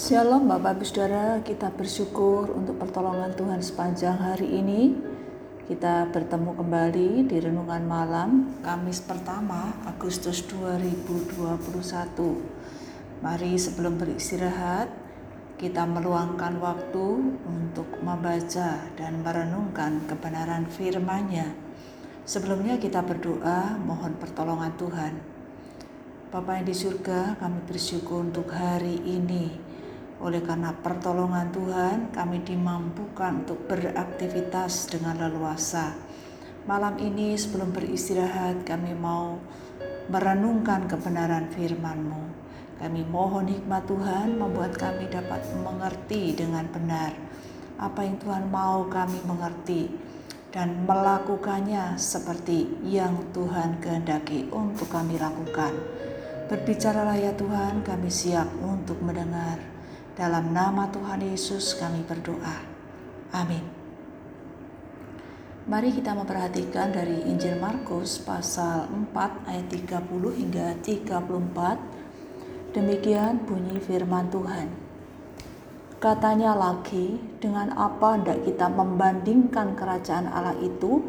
Shalom Bapak Ibu Saudara, kita bersyukur untuk pertolongan Tuhan sepanjang hari ini. Kita bertemu kembali di renungan malam Kamis pertama Agustus 2021. Mari sebelum beristirahat, kita meluangkan waktu untuk membaca dan merenungkan kebenaran firman-Nya. Sebelumnya kita berdoa mohon pertolongan Tuhan. Bapak yang di surga, kami bersyukur untuk hari ini oleh karena pertolongan Tuhan, kami dimampukan untuk beraktivitas dengan leluasa. Malam ini sebelum beristirahat, kami mau merenungkan kebenaran firman-Mu. Kami mohon hikmat Tuhan membuat kami dapat mengerti dengan benar apa yang Tuhan mau kami mengerti dan melakukannya seperti yang Tuhan kehendaki untuk kami lakukan. Berbicaralah ya Tuhan, kami siap untuk mendengar. Dalam nama Tuhan Yesus kami berdoa. Amin. Mari kita memperhatikan dari Injil Markus pasal 4 ayat 30 hingga 34. Demikian bunyi firman Tuhan. Katanya lagi, dengan apa hendak kita membandingkan kerajaan Allah itu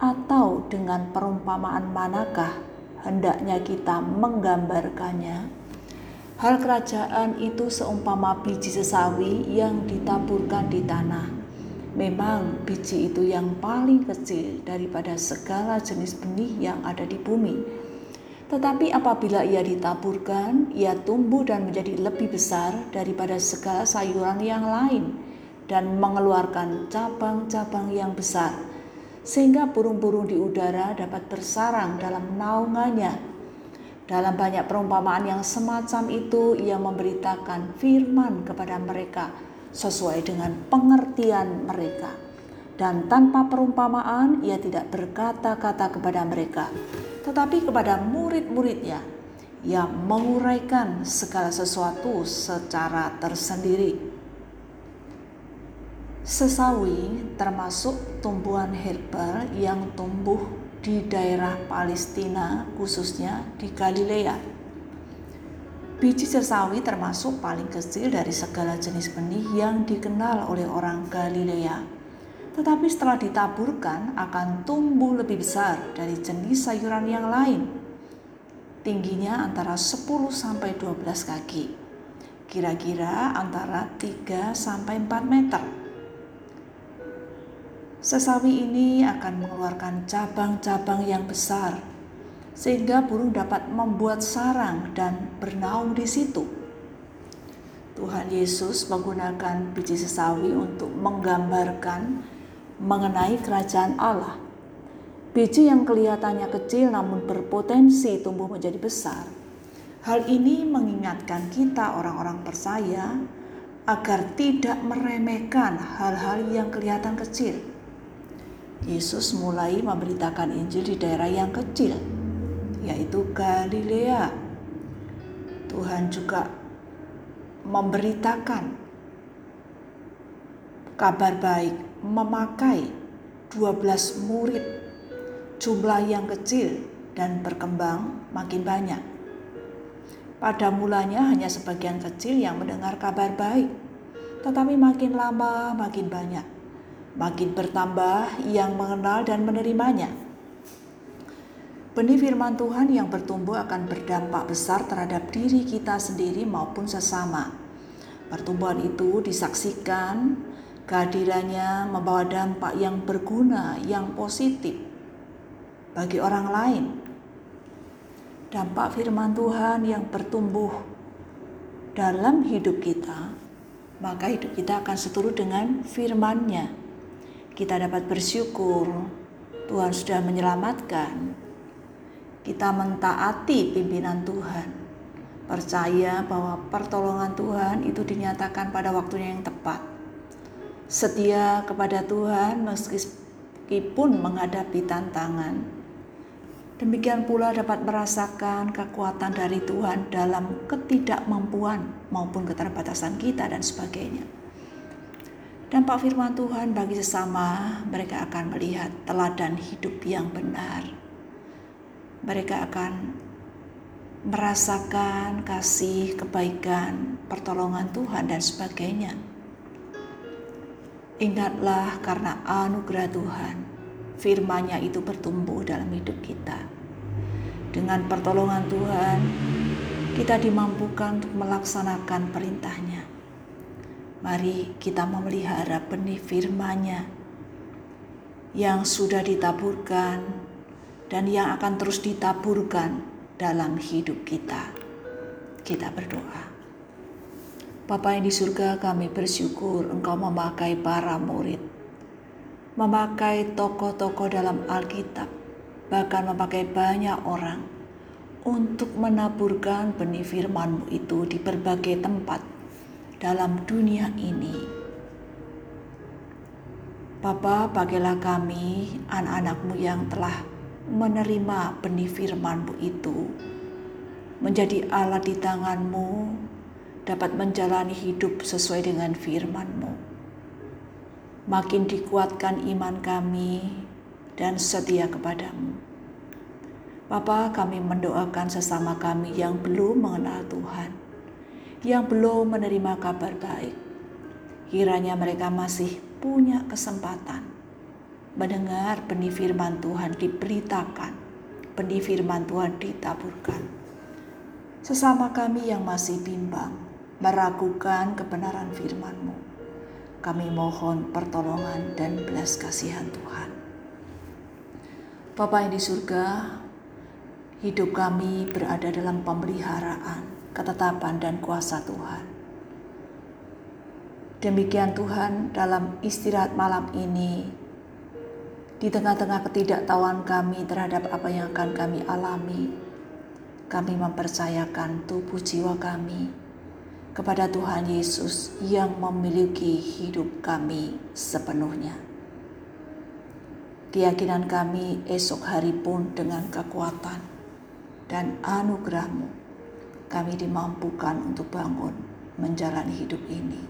atau dengan perumpamaan manakah hendaknya kita menggambarkannya? Hal kerajaan itu seumpama biji sesawi yang ditaburkan di tanah. Memang biji itu yang paling kecil daripada segala jenis benih yang ada di bumi. Tetapi apabila ia ditaburkan, ia tumbuh dan menjadi lebih besar daripada segala sayuran yang lain dan mengeluarkan cabang-cabang yang besar, sehingga burung-burung di udara dapat bersarang dalam naungannya dalam banyak perumpamaan yang semacam itu, ia memberitakan firman kepada mereka sesuai dengan pengertian mereka. Dan tanpa perumpamaan, ia tidak berkata-kata kepada mereka, tetapi kepada murid-muridnya, ia menguraikan segala sesuatu secara tersendiri. Sesawi termasuk tumbuhan herbal yang tumbuh di daerah Palestina, khususnya di Galilea. Biji sesawi termasuk paling kecil dari segala jenis benih yang dikenal oleh orang Galilea. Tetapi setelah ditaburkan akan tumbuh lebih besar dari jenis sayuran yang lain. Tingginya antara 10 sampai 12 kaki. Kira-kira antara 3 sampai 4 meter Sesawi ini akan mengeluarkan cabang-cabang yang besar, sehingga burung dapat membuat sarang dan bernaung di situ. Tuhan Yesus menggunakan biji sesawi untuk menggambarkan mengenai kerajaan Allah. Biji yang kelihatannya kecil namun berpotensi tumbuh menjadi besar. Hal ini mengingatkan kita orang-orang percaya agar tidak meremehkan hal-hal yang kelihatan kecil Yesus mulai memberitakan Injil di daerah yang kecil, yaitu Galilea. Tuhan juga memberitakan kabar baik memakai 12 murid jumlah yang kecil dan berkembang makin banyak. Pada mulanya hanya sebagian kecil yang mendengar kabar baik, tetapi makin lama makin banyak makin bertambah yang mengenal dan menerimanya. Benih firman Tuhan yang bertumbuh akan berdampak besar terhadap diri kita sendiri maupun sesama. Pertumbuhan itu disaksikan kehadirannya membawa dampak yang berguna, yang positif bagi orang lain. Dampak firman Tuhan yang bertumbuh dalam hidup kita, maka hidup kita akan seturut dengan firman-Nya kita dapat bersyukur Tuhan sudah menyelamatkan. Kita mentaati pimpinan Tuhan. Percaya bahwa pertolongan Tuhan itu dinyatakan pada waktunya yang tepat. Setia kepada Tuhan meskipun menghadapi tantangan. Demikian pula dapat merasakan kekuatan dari Tuhan dalam ketidakmampuan maupun keterbatasan kita dan sebagainya. Dampak firman Tuhan bagi sesama, mereka akan melihat teladan hidup yang benar. Mereka akan merasakan kasih, kebaikan, pertolongan Tuhan, dan sebagainya. Ingatlah karena anugerah Tuhan, firman-Nya itu bertumbuh dalam hidup kita. Dengan pertolongan Tuhan, kita dimampukan untuk melaksanakan perintahnya. Mari kita memelihara benih firman-Nya yang sudah ditaburkan dan yang akan terus ditaburkan dalam hidup kita. Kita berdoa. Bapa yang di surga kami bersyukur Engkau memakai para murid. Memakai tokoh-tokoh dalam Alkitab. Bahkan memakai banyak orang untuk menaburkan benih firman-Mu itu di berbagai tempat dalam dunia ini. Bapa, bagilah kami, anak-anakmu yang telah menerima benih firman-Mu itu menjadi alat di tanganmu dapat menjalani hidup sesuai dengan firman-Mu. Makin dikuatkan iman kami dan setia kepadamu. Bapa, kami mendoakan sesama kami yang belum mengenal Tuhan, yang belum menerima kabar baik. Kiranya mereka masih punya kesempatan mendengar benih firman Tuhan diberitakan, benih firman Tuhan ditaburkan. Sesama kami yang masih bimbang, meragukan kebenaran firman-Mu, kami mohon pertolongan dan belas kasihan Tuhan. Bapa yang di surga, hidup kami berada dalam pemeliharaan, ketetapan dan kuasa Tuhan. Demikian Tuhan dalam istirahat malam ini di tengah-tengah ketidaktahuan kami terhadap apa yang akan kami alami, kami mempercayakan tubuh jiwa kami kepada Tuhan Yesus yang memiliki hidup kami sepenuhnya. Keyakinan kami esok hari pun dengan kekuatan dan anugerahmu kami dimampukan untuk bangun menjalani hidup ini.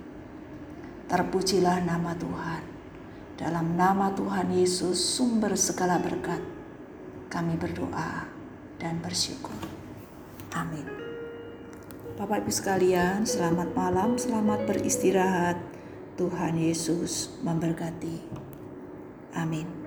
Terpujilah nama Tuhan. Dalam nama Tuhan Yesus, sumber segala berkat, kami berdoa dan bersyukur. Amin. Bapak Ibu sekalian, selamat malam, selamat beristirahat. Tuhan Yesus memberkati. Amin.